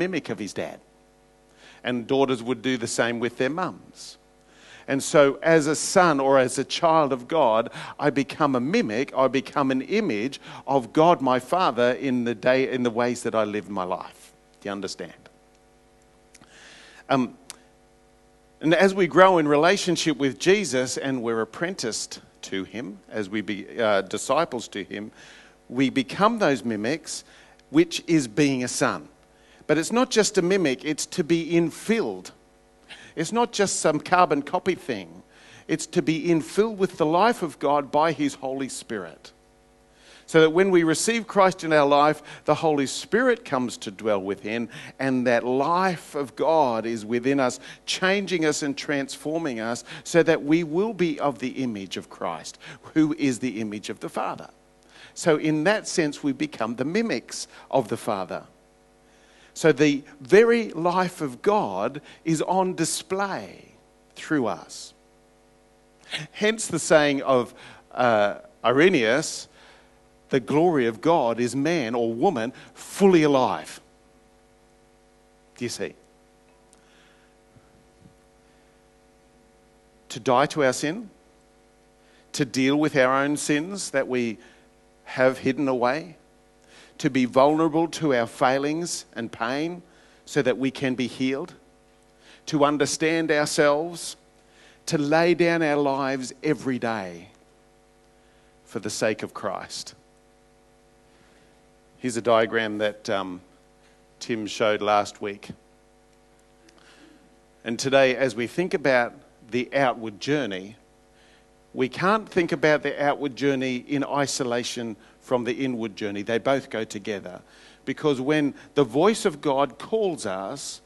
mimic of his dad. And daughters would do the same with their mums. And so, as a son or as a child of God, I become a mimic, I become an image of God my Father in the, day, in the ways that I live my life. Do you understand? Um, and as we grow in relationship with Jesus and we're apprenticed to him, as we be uh, disciples to him, we become those mimics, which is being a son. But it's not just a mimic, it's to be infilled. It's not just some carbon copy thing, it's to be infilled with the life of God by his Holy Spirit. So that when we receive Christ in our life, the Holy Spirit comes to dwell within, and that life of God is within us, changing us and transforming us so that we will be of the image of Christ, who is the image of the Father. So, in that sense, we become the mimics of the Father. So, the very life of God is on display through us. Hence, the saying of uh, Irenaeus the glory of God is man or woman fully alive. Do you see? To die to our sin, to deal with our own sins that we have hidden away, to be vulnerable to our failings and pain so that we can be healed, to understand ourselves, to lay down our lives every day for the sake of Christ. Here's a diagram that um, Tim showed last week. And today, as we think about the outward journey, we can't think about the outward journey in isolation from the inward journey. They both go together. Because when the voice of God calls us,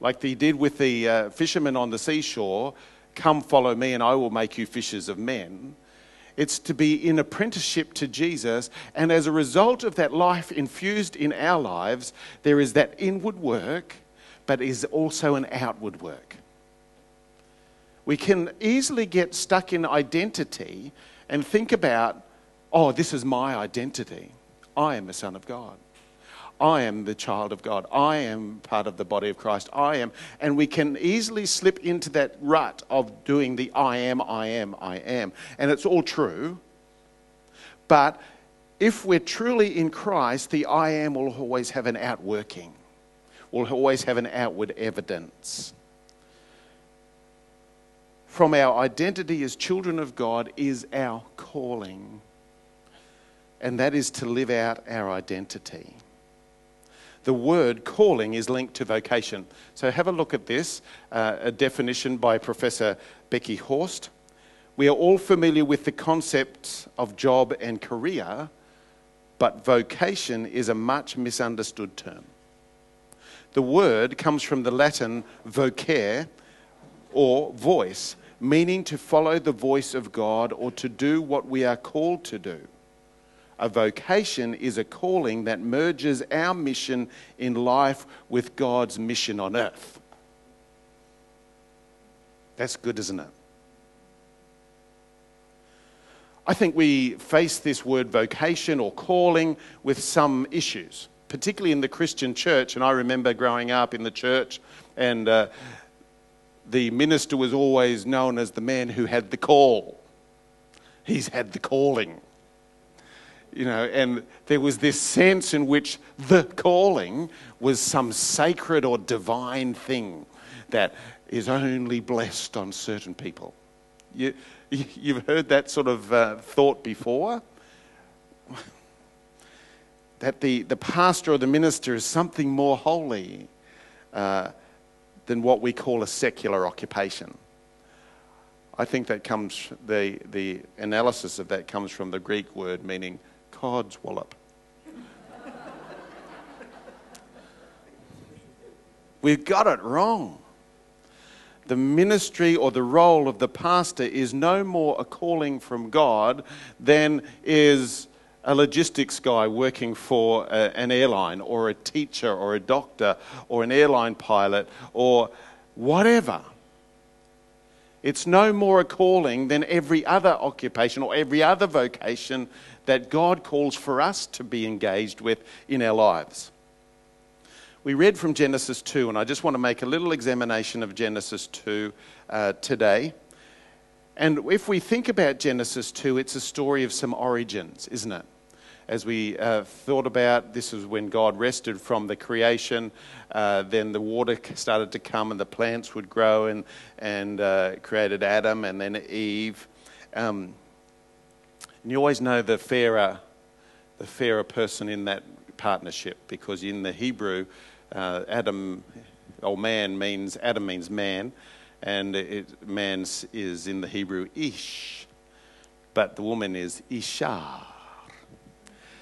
like he did with the uh, fishermen on the seashore, come follow me and I will make you fishers of men. It's to be in apprenticeship to Jesus. And as a result of that life infused in our lives, there is that inward work, but is also an outward work. We can easily get stuck in identity and think about, oh, this is my identity. I am a son of God. I am the child of God. I am part of the body of Christ. I am. And we can easily slip into that rut of doing the I am, I am, I am. And it's all true. But if we're truly in Christ, the I am will always have an outworking, will always have an outward evidence. From our identity as children of God is our calling, and that is to live out our identity the word calling is linked to vocation. So have a look at this uh, a definition by Professor Becky Horst. We are all familiar with the concepts of job and career, but vocation is a much misunderstood term. The word comes from the Latin vocare or voice, meaning to follow the voice of God or to do what we are called to do. A vocation is a calling that merges our mission in life with God's mission on earth. That's good, isn't it? I think we face this word vocation or calling with some issues, particularly in the Christian church. And I remember growing up in the church, and uh, the minister was always known as the man who had the call. He's had the calling you know, and there was this sense in which the calling was some sacred or divine thing that is only blessed on certain people. You, you've heard that sort of uh, thought before? that the, the pastor or the minister is something more holy uh, than what we call a secular occupation. I think that comes, the, the analysis of that comes from the Greek word meaning wallop. We've got it wrong. The ministry or the role of the pastor is no more a calling from God than is a logistics guy working for a, an airline or a teacher or a doctor or an airline pilot or whatever. It's no more a calling than every other occupation or every other vocation that God calls for us to be engaged with in our lives. We read from Genesis 2, and I just want to make a little examination of Genesis 2 uh, today. And if we think about Genesis 2, it's a story of some origins, isn't it? As we uh, thought about, this is when God rested from the creation. Uh, then the water started to come and the plants would grow and, and uh, created Adam and then Eve. Um, and you always know the fairer, the fairer person in that partnership because in the Hebrew, uh, Adam, or man means, Adam means man, and it, man is in the Hebrew ish, but the woman is ishar.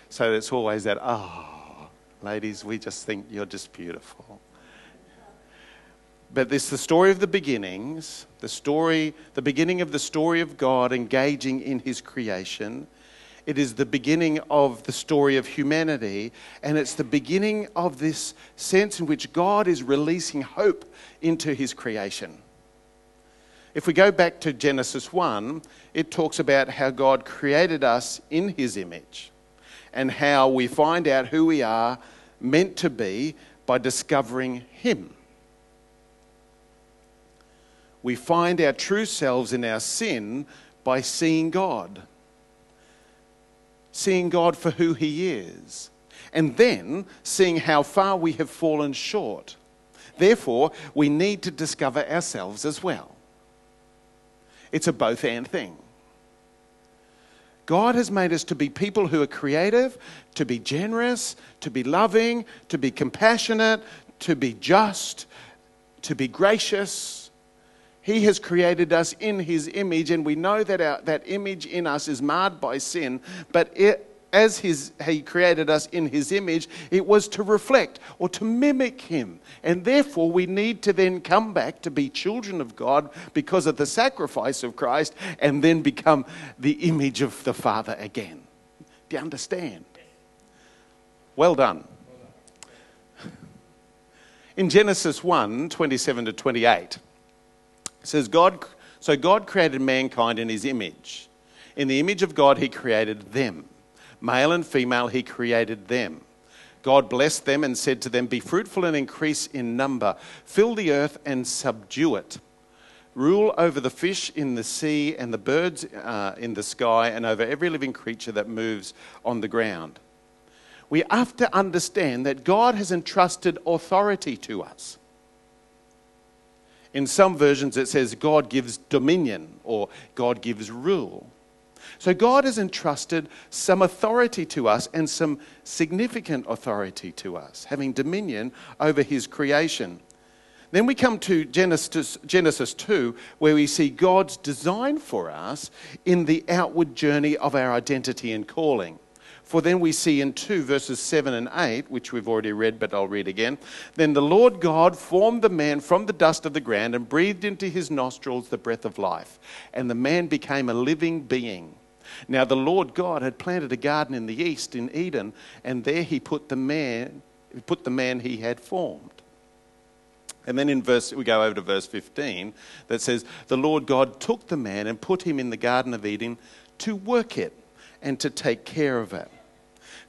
So it's always that, oh, ladies, we just think you're just beautiful. But this the story of the beginnings, the story, the beginning of the story of God engaging in his creation it is the beginning of the story of humanity, and it's the beginning of this sense in which God is releasing hope into his creation. If we go back to Genesis 1, it talks about how God created us in his image and how we find out who we are meant to be by discovering him. We find our true selves in our sin by seeing God seeing God for who He is, and then seeing how far we have fallen short. Therefore, we need to discover ourselves as well. It's a both and thing. God has made us to be people who are creative, to be generous, to be loving, to be compassionate, to be just, to be gracious, he has created us in His image, and we know that our, that image in us is marred by sin, but it, as his, He created us in His image, it was to reflect or to mimic Him. And therefore, we need to then come back to be children of God because of the sacrifice of Christ and then become the image of the Father again. Do you understand? Well done. In Genesis 1 27 to 28, it says, God, so God created mankind in his image. In the image of God, he created them. Male and female, he created them. God blessed them and said to them, Be fruitful and increase in number, fill the earth and subdue it. Rule over the fish in the sea and the birds uh, in the sky, and over every living creature that moves on the ground. We have to understand that God has entrusted authority to us. In some versions, it says God gives dominion or God gives rule. So God has entrusted some authority to us and some significant authority to us, having dominion over his creation. Then we come to Genesis, Genesis 2, where we see God's design for us in the outward journey of our identity and calling. For then we see in 2 verses 7 and 8, which we've already read, but I'll read again. Then the Lord God formed the man from the dust of the ground and breathed into his nostrils the breath of life, and the man became a living being. Now the Lord God had planted a garden in the east in Eden, and there he put the man, put the man he had formed. And then in verse, we go over to verse 15 that says, The Lord God took the man and put him in the Garden of Eden to work it and to take care of it.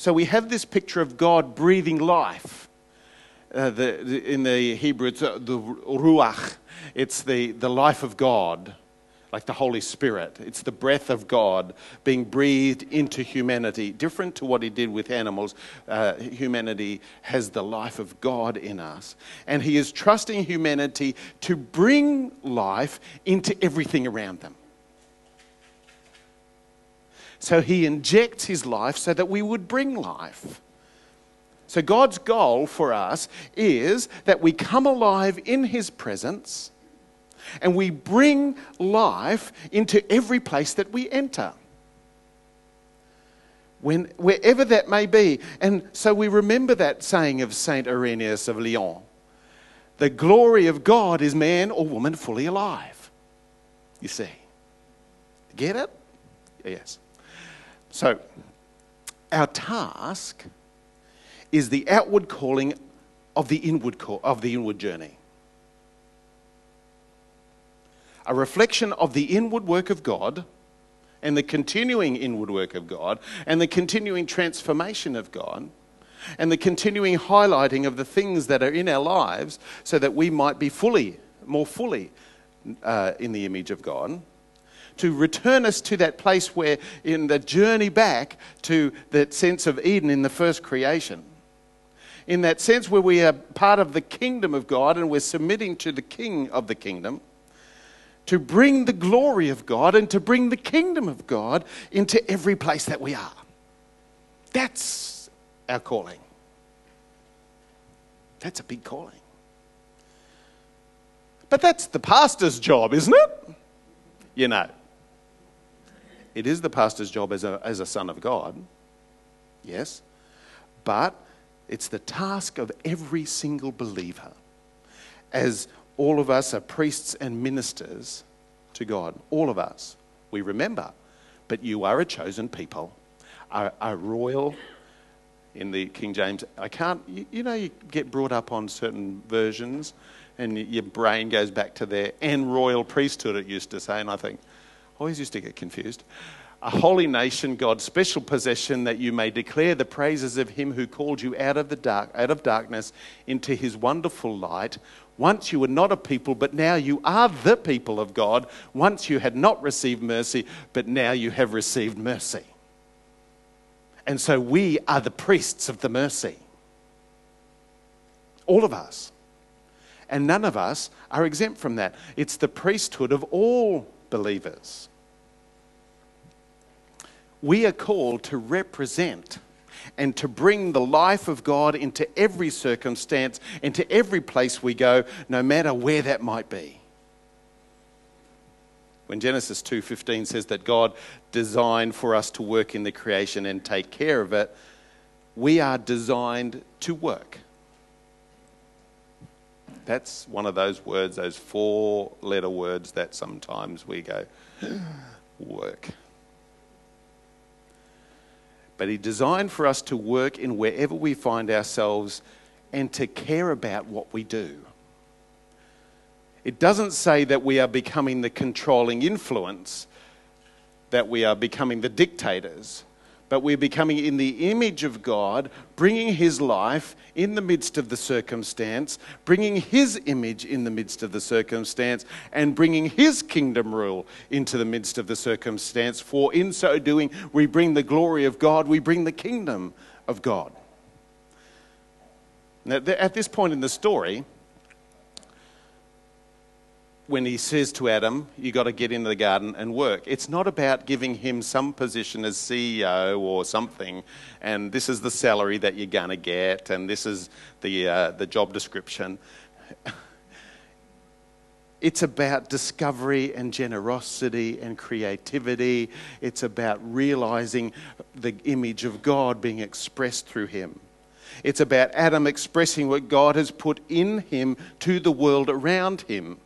So we have this picture of God breathing life. Uh, the, the, in the Hebrew, it's uh, the ruach. It's the, the life of God, like the Holy Spirit. It's the breath of God being breathed into humanity. Different to what He did with animals, uh, humanity has the life of God in us. And He is trusting humanity to bring life into everything around them. So he injects his life so that we would bring life. So God's goal for us is that we come alive in his presence and we bring life into every place that we enter. When, wherever that may be. And so we remember that saying of Saint Irenaeus of Lyon the glory of God is man or woman fully alive. You see. Get it? Yes. So, our task is the outward calling of the inward call, of the inward journey. A reflection of the inward work of God and the continuing inward work of God and the continuing transformation of God. and the continuing highlighting of the things that are in our lives so that we might be fully, more fully uh, in the image of God. To return us to that place where, in the journey back to that sense of Eden in the first creation, in that sense where we are part of the kingdom of God and we're submitting to the king of the kingdom, to bring the glory of God and to bring the kingdom of God into every place that we are. That's our calling. That's a big calling. But that's the pastor's job, isn't it? You know. It is the pastor's job as a, as a son of God, yes. But it's the task of every single believer, as all of us are priests and ministers to God. All of us. We remember. But you are a chosen people, a, a royal. In the King James, I can't, you, you know, you get brought up on certain versions and your brain goes back to their and royal priesthood, it used to say, and I think, always used to get confused a holy nation, God's special possession, that you may declare the praises of him who called you out of the dark, out of darkness into his wonderful light. Once you were not a people, but now you are the people of God. Once you had not received mercy, but now you have received mercy. And so we are the priests of the mercy. All of us. And none of us are exempt from that. It's the priesthood of all believers we are called to represent and to bring the life of God into every circumstance, into every place we go, no matter where that might be. When Genesis 2:15 says that God designed for us to work in the creation and take care of it, we are designed to work. That's one of those words, those four letter words that sometimes we go, work. But He designed for us to work in wherever we find ourselves and to care about what we do. It doesn't say that we are becoming the controlling influence, that we are becoming the dictators but we're becoming in the image of God, bringing His life in the midst of the circumstance, bringing His image in the midst of the circumstance, and bringing His kingdom rule into the midst of the circumstance. For in so doing, we bring the glory of God, we bring the kingdom of God. Now, at this point in the story, when he says to Adam, you got to get into the garden and work. It's not about giving him some position as CEO or something, and this is the salary that you're going to get, and this is the, uh, the job description. It's about discovery and generosity and creativity. It's about realizing the image of God being expressed through him. It's about Adam expressing what God has put in him to the world around him.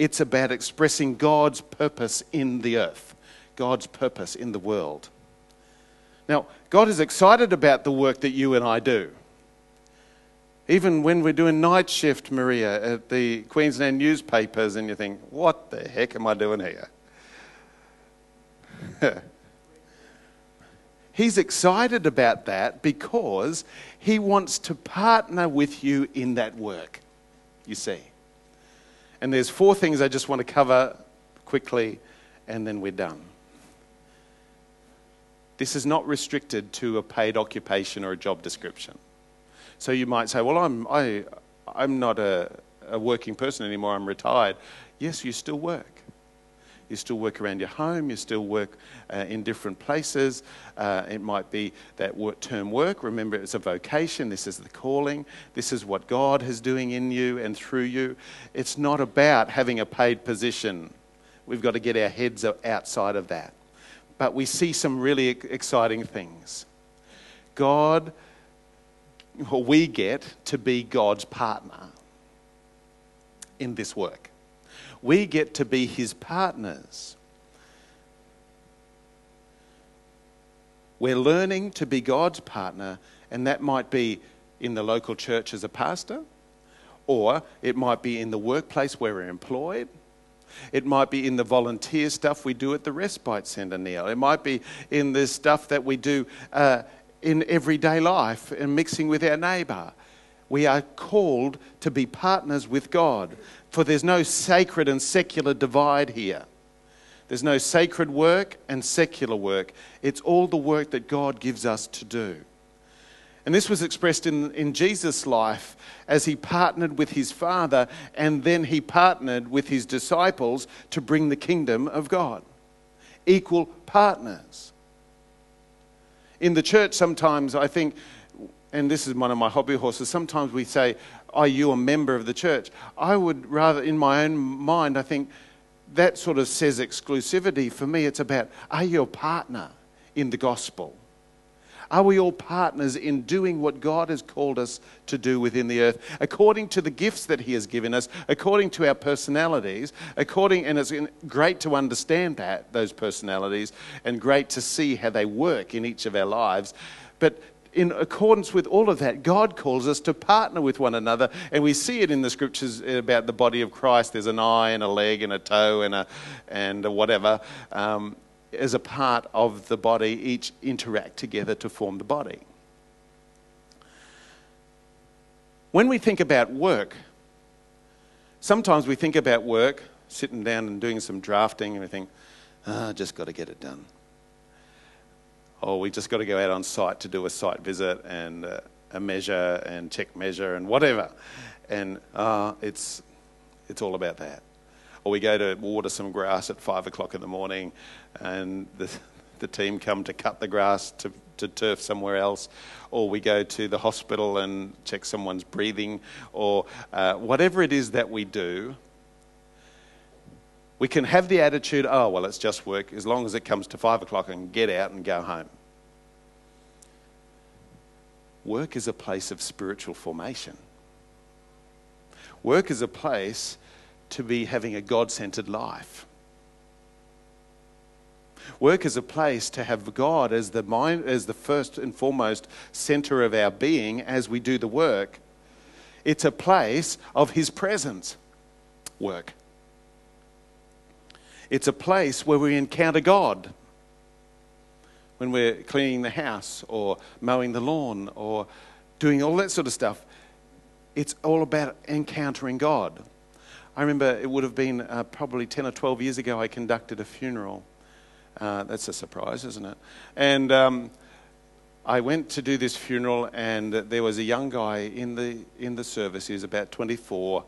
It's about expressing God's purpose in the earth, God's purpose in the world. Now, God is excited about the work that you and I do. Even when we're doing night shift, Maria, at the Queensland newspapers, and you think, what the heck am I doing here? He's excited about that because he wants to partner with you in that work, you see. And there's four things I just want to cover quickly, and then we're done. This is not restricted to a paid occupation or a job description. So you might say, Well, I'm, I, I'm not a, a working person anymore, I'm retired. Yes, you still work. You still work around your home, you still work uh, in different places. Uh, it might be that work, term work. Remember, it's a vocation. This is the calling. This is what God is doing in you and through you. It's not about having a paid position. We've got to get our heads outside of that. But we see some really exciting things. God, or we get to be God's partner in this work we get to be his partners. We're learning to be God's partner, and that might be in the local church as a pastor, or it might be in the workplace where we're employed. It might be in the volunteer stuff we do at the Respite Centre, Neil. It might be in the stuff that we do uh, in everyday life and mixing with our neighbour. We are called to be partners with God, for there's no sacred and secular divide here. There's no sacred work and secular work. It's all the work that God gives us to do. And this was expressed in, in Jesus' life as he partnered with his Father and then he partnered with his disciples to bring the kingdom of God. Equal partners. In the church, sometimes I think, and this is one of my hobby horses, sometimes we say, Are you a member of the church? I would rather, in my own mind, I think that sort of says exclusivity. For me, it's about, Are you a partner in the gospel? Are we all partners in doing what God has called us to do within the earth, according to the gifts that He has given us, according to our personalities, according, and it's great to understand that, those personalities, and great to see how they work in each of our lives. But in accordance with all of that, God calls us to partner with one another. And we see it in the scriptures about the body of Christ. There's an eye and a leg and a toe and, a, and a whatever. Um, as a part of the body, each interact together to form the body. When we think about work, sometimes we think about work, sitting down and doing some drafting, and we think, "I just got to get it done. Or we just got to go out on site to do a site visit and uh, a measure and check measure and whatever. And uh, it's, it's all about that or we go to water some grass at five o'clock in the morning, and the, the team come to cut the grass to, to turf somewhere else, or we go to the hospital and check someone's breathing, or uh, whatever it is that we do. We can have the attitude, oh, well, it's just work, as long as it comes to five o'clock and get out and go home. Work is a place of spiritual formation. Work is a place to be having a God centered life. Work is a place to have God as the mind, as the first and foremost center of our being as we do the work. It's a place of His presence. Work. It's a place where we encounter God. When we're cleaning the house or mowing the lawn or doing all that sort of stuff, it's all about encountering God. I remember it would have been uh, probably 10 or 12 years ago, I conducted a funeral. Uh, that's a surprise, isn't it? And um, I went to do this funeral, and there was a young guy in the, in the service. He was about 24,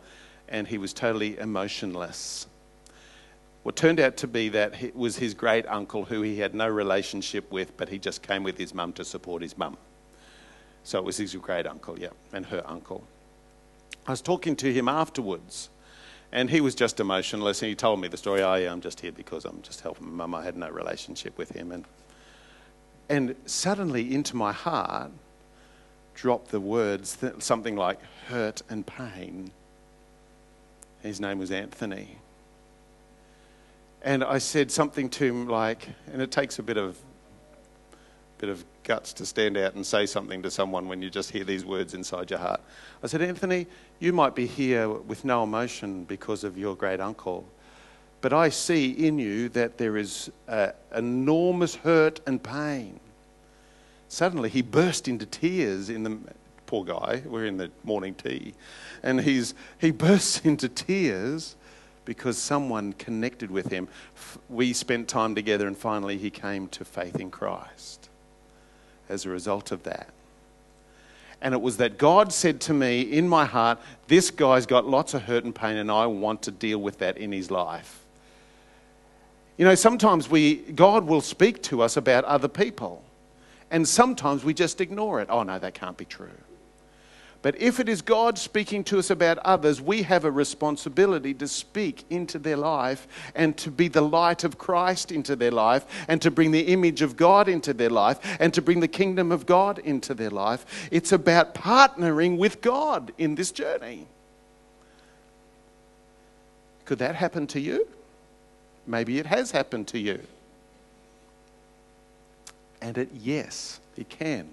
and he was totally emotionless. What turned out to be that it was his great uncle who he had no relationship with, but he just came with his mum to support his mum. So it was his great uncle, yeah, and her uncle. I was talking to him afterwards, and he was just emotionless. And he told me the story. Oh, yeah, I'm just here because I'm just helping my mum. I had no relationship with him. And, and suddenly into my heart dropped the words, something like hurt and pain. His name was Anthony. And I said something to him like, and it takes a bit of, bit of guts to stand out and say something to someone when you just hear these words inside your heart. I said, Anthony, you might be here with no emotion because of your great uncle, but I see in you that there is uh, enormous hurt and pain. Suddenly, he burst into tears in the poor guy. We're in the morning tea, and he's he bursts into tears because someone connected with him. We spent time together, and finally, he came to faith in Christ as a result of that. And it was that God said to me in my heart, This guy's got lots of hurt and pain, and I want to deal with that in his life. You know, sometimes we, God will speak to us about other people, and sometimes we just ignore it. Oh, no, that can't be true. But if it is God speaking to us about others, we have a responsibility to speak into their life and to be the light of Christ into their life and to bring the image of God into their life and to bring the kingdom of God into their life. It's about partnering with God in this journey. Could that happen to you? Maybe it has happened to you. And it, yes, it can.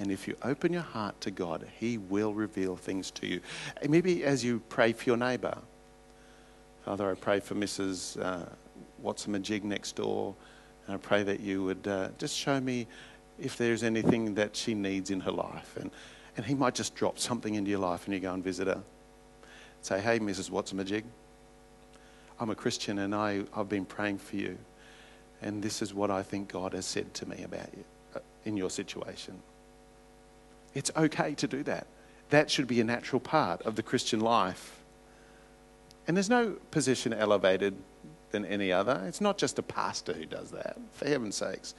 And if you open your heart to God, He will reveal things to you. Maybe as you pray for your neighbour, Father, I pray for Mrs. Uh, Watson Majig next door, and I pray that you would uh, just show me if there's anything that she needs in her life. And, and he might just drop something into your life and you go and visit her. Say, hey, Mrs. Watsamajig, I'm a Christian and I, I've been praying for you. And this is what I think God has said to me about you uh, in your situation. It's okay to do that. That should be a natural part of the Christian life. And there's no position elevated than any other. It's not just a pastor who does that, for heaven's sakes.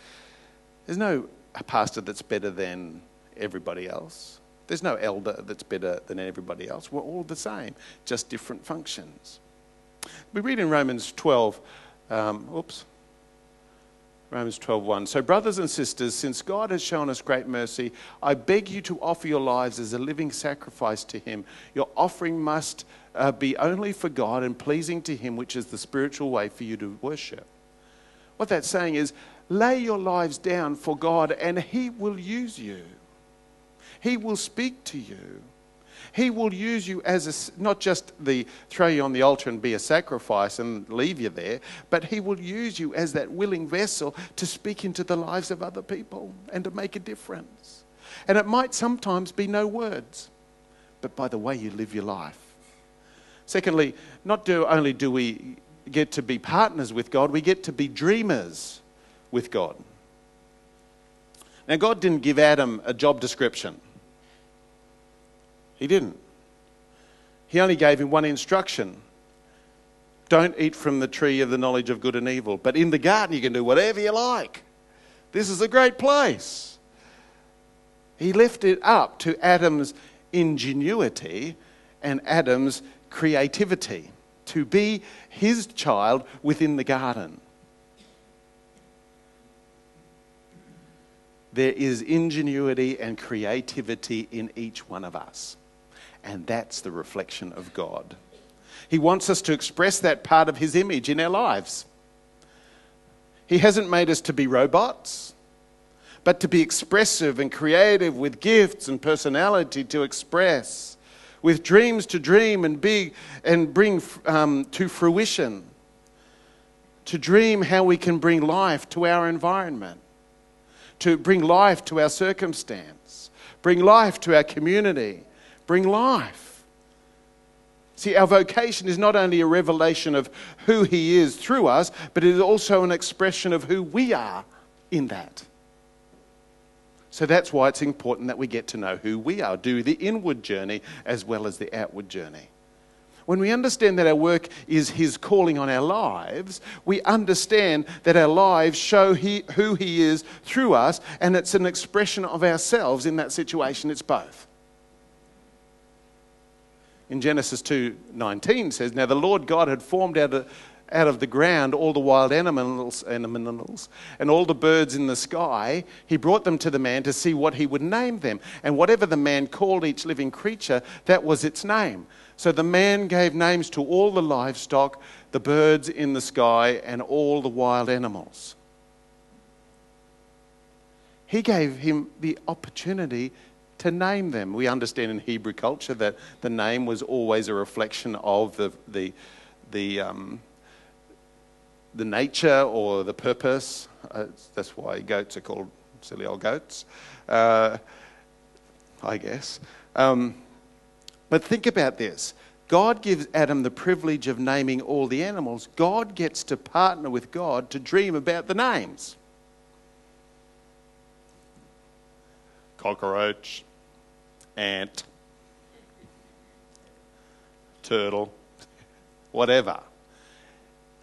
There's no pastor that's better than everybody else. There's no elder that's better than everybody else. We're all the same, just different functions. We read in Romans 12, um, oops, Romans 12:1. So brothers and sisters, since God has shown us great mercy, I beg you to offer your lives as a living sacrifice to him. Your offering must uh, be only for God and pleasing to him, which is the spiritual way for you to worship. What that's saying is lay your lives down for God and he will use you. He will speak to you. He will use you as a, not just the throw you on the altar and be a sacrifice and leave you there, but He will use you as that willing vessel to speak into the lives of other people and to make a difference. And it might sometimes be no words, but by the way you live your life. Secondly, not do, only do we get to be partners with God, we get to be dreamers with God. Now, God didn't give Adam a job description. He didn't. He only gave him one instruction don't eat from the tree of the knowledge of good and evil. But in the garden, you can do whatever you like. This is a great place. He left it up to Adam's ingenuity and Adam's creativity to be his child within the garden. There is ingenuity and creativity in each one of us. And that's the reflection of God. He wants us to express that part of His image in our lives. He hasn't made us to be robots, but to be expressive and creative with gifts and personality to express, with dreams to dream and big and bring um, to fruition. To dream how we can bring life to our environment, to bring life to our circumstance, bring life to our community, bring life. See, our vocation is not only a revelation of who He is through us, but it is also an expression of who we are in that. So that's why it's important that we get to know who we are, do the inward journey as well as the outward journey. When we understand that our work is His calling on our lives, we understand that our lives show he, who He is through us, and it's an expression of ourselves in that situation. It's both in Genesis 2:19 says, "Now the Lord God had formed out of, out of the ground all the wild animals, animals and all the birds in the sky. He brought them to the man to see what he would name them. And whatever the man called each living creature, that was its name. So the man gave names to all the livestock, the birds in the sky, and all the wild animals. He gave him the opportunity to name them. We understand in Hebrew culture that the name was always a reflection of the, the, the, um, the nature or the purpose. Uh, that's why goats are called silly old goats, uh, I guess. Um, but think about this. God gives Adam the privilege of naming all the animals. God gets to partner with God to dream about the names. Cockroach, ant, turtle, whatever.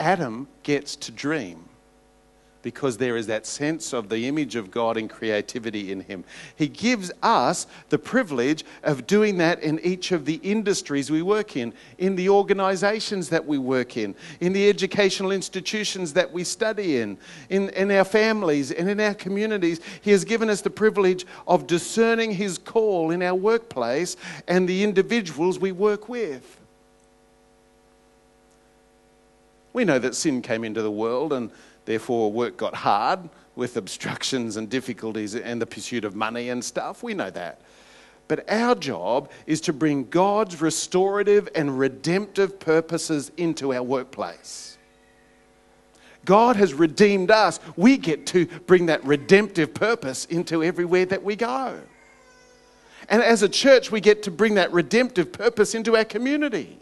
Adam gets to dream because there is that sense of the image of God and creativity in him. He gives us the privilege of doing that in each of the industries we work in, in the organizations that we work in, in the educational institutions that we study in, in, in our families and in our communities. He has given us the privilege of discerning his call in our workplace and the individuals we work with. We know that sin came into the world and Therefore, work got hard with obstructions and difficulties and the pursuit of money and stuff. We know that. But our job is to bring God's restorative and redemptive purposes into our workplace. God has redeemed us. We get to bring that redemptive purpose into everywhere that we go. And as a church, we get to bring that redemptive purpose into our community.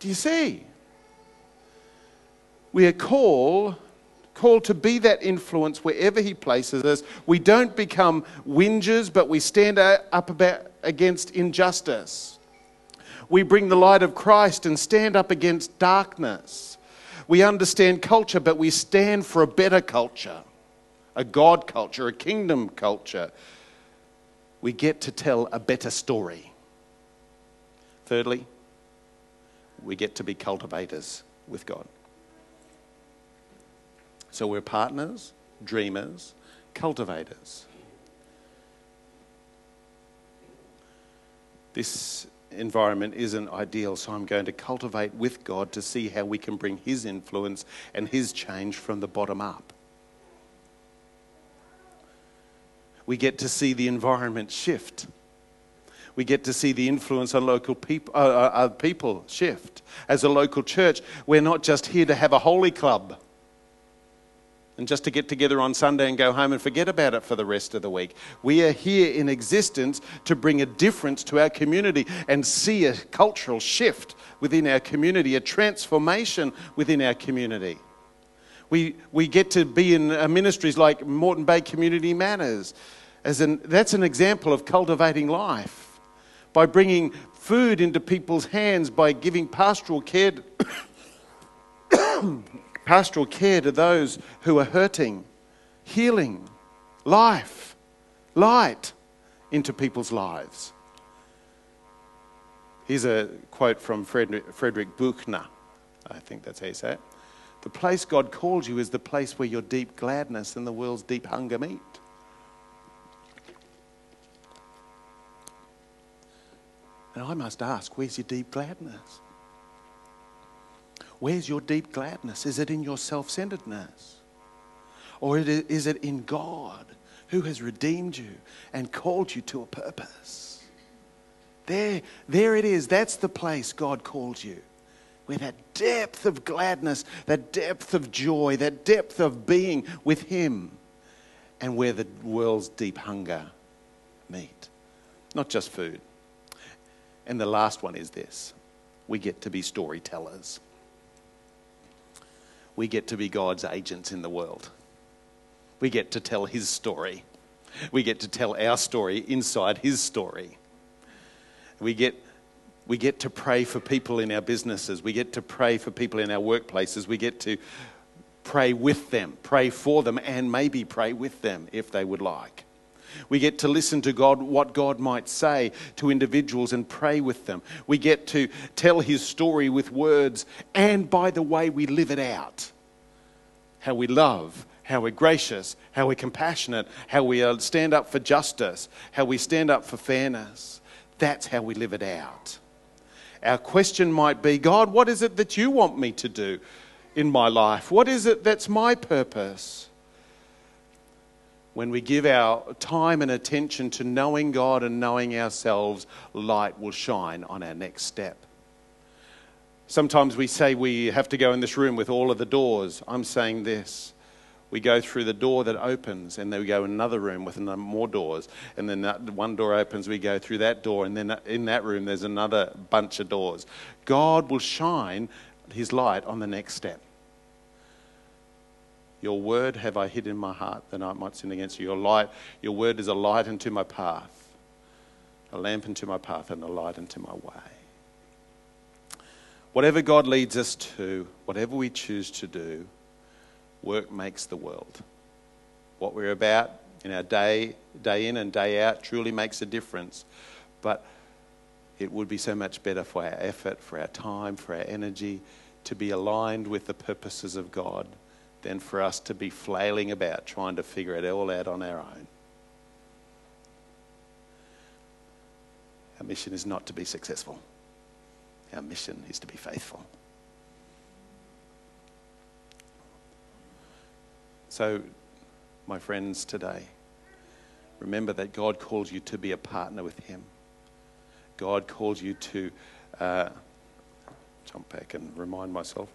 Do you see? We are called, called to be that influence wherever He places us. We don't become whingers, but we stand up about, against injustice. We bring the light of Christ and stand up against darkness. We understand culture, but we stand for a better culture, a God culture, a kingdom culture. We get to tell a better story. Thirdly, we get to be cultivators with God. So we're partners, dreamers, cultivators. This environment isn't ideal, so I'm going to cultivate with God to see how we can bring His influence and His change from the bottom up. We get to see the environment shift. We get to see the influence on local people, uh, uh, uh people shift. As a local church, we're not just here to have a holy club and just to get together on Sunday and go home and forget about it for the rest of the week. We are here in existence to bring a difference to our community and see a cultural shift within our community, a transformation within our community. We, we get to be in uh, ministries like Moreton Bay Community Matters. As an, that's an example of cultivating life by bringing food into people's hands, by giving pastoral care. Pastoral care to those who are hurting, healing, life, light into people's lives. Here's a quote from Frederick, Buechner. I think that's how you say it. The place God calls you is the place where your deep gladness and the world's deep hunger meet. And I must ask, where's your deep gladness? Where's your deep gladness? Is it in your self centeredness? Or is it in God who has redeemed you and called you to a purpose? There, there it is. That's the place God called you. Where that depth of gladness, that depth of joy, that depth of being with Him, and where the world's deep hunger meet. Not just food. And the last one is this we get to be storytellers we get to be God's agents in the world. We get to tell His story. We get to tell our story inside His story. We get, we get to pray for people in our businesses. We get to pray for people in our workplaces. We get to pray with them, pray for them, and maybe pray with them if they would like. We get to listen to God, what God might say to individuals and pray with them. We get to tell His story with words, and by the way, we live it out. How we love, how we're gracious, how we're compassionate, how we uh, stand up for justice, how we stand up for fairness. That's how we live it out. Our question might be God, what is it that you want me to do in my life? What is it that's my purpose? When we give our time and attention to knowing God and knowing ourselves, light will shine on our next step. Sometimes we say we have to go in this room with all of the doors. I'm saying this. We go through the door that opens, and then we go in another room with more doors. And then one door opens, we go through that door, and then in that room, there's another bunch of doors. God will shine his light on the next step. Your word have I hid in my heart that I might sin against you. Your light, your word is a light unto my path, a lamp unto my path, and a light unto my way. Whatever God leads us to, whatever we choose to do, work makes the world. What we're about in our day, day in and day out, truly makes a difference. But it would be so much better for our effort, for our time, for our energy to be aligned with the purposes of God than for us to be flailing about trying to figure it all out on our own. Our mission is not to be successful, our mission is to be faithful. So, my friends, today, remember that God calls you to be a partner with Him. God calls you to uh, jump back and remind myself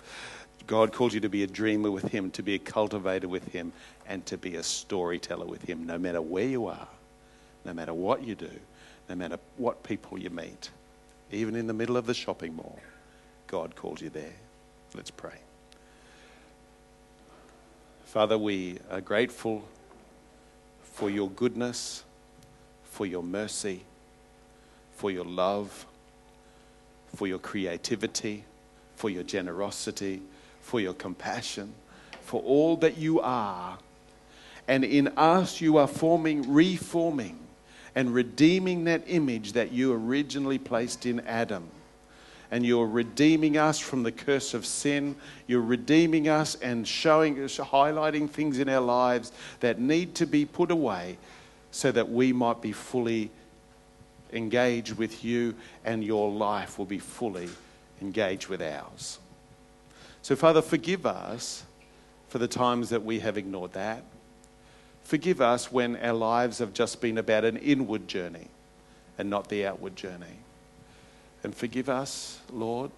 God calls you to be a dreamer with Him, to be a cultivator with Him, and to be a storyteller with Him, no matter where you are, no matter what you do, no matter what people you meet, even in the middle of the shopping mall. God calls you there. Let's pray. Father, we are grateful for your goodness, for your mercy, for your love, for your creativity, for your generosity, for your compassion, for all that you are. And in us, you are forming, reforming, and redeeming that image that you originally placed in Adam and you're redeeming us from the curse of sin. You're redeeming us and showing us, highlighting things in our lives that need to be put away so that we might be fully engaged with you and your life will be fully engaged with ours. So, Father, forgive us for the times that we have ignored that. Forgive us when our lives have just been about an inward journey and not the outward journey. And forgive us, Lord,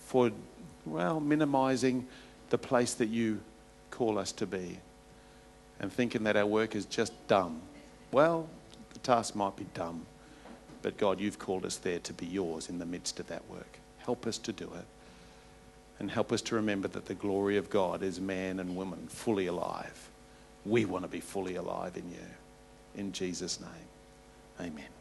for, well, minimizing the place that you call us to be and thinking that our work is just dumb. Well, the task might be dumb, but God, you've called us there to be yours in the midst of that work. Help us to do it. And help us to remember that the glory of God is man and woman fully alive. We want to be fully alive in you. In Jesus' name, amen.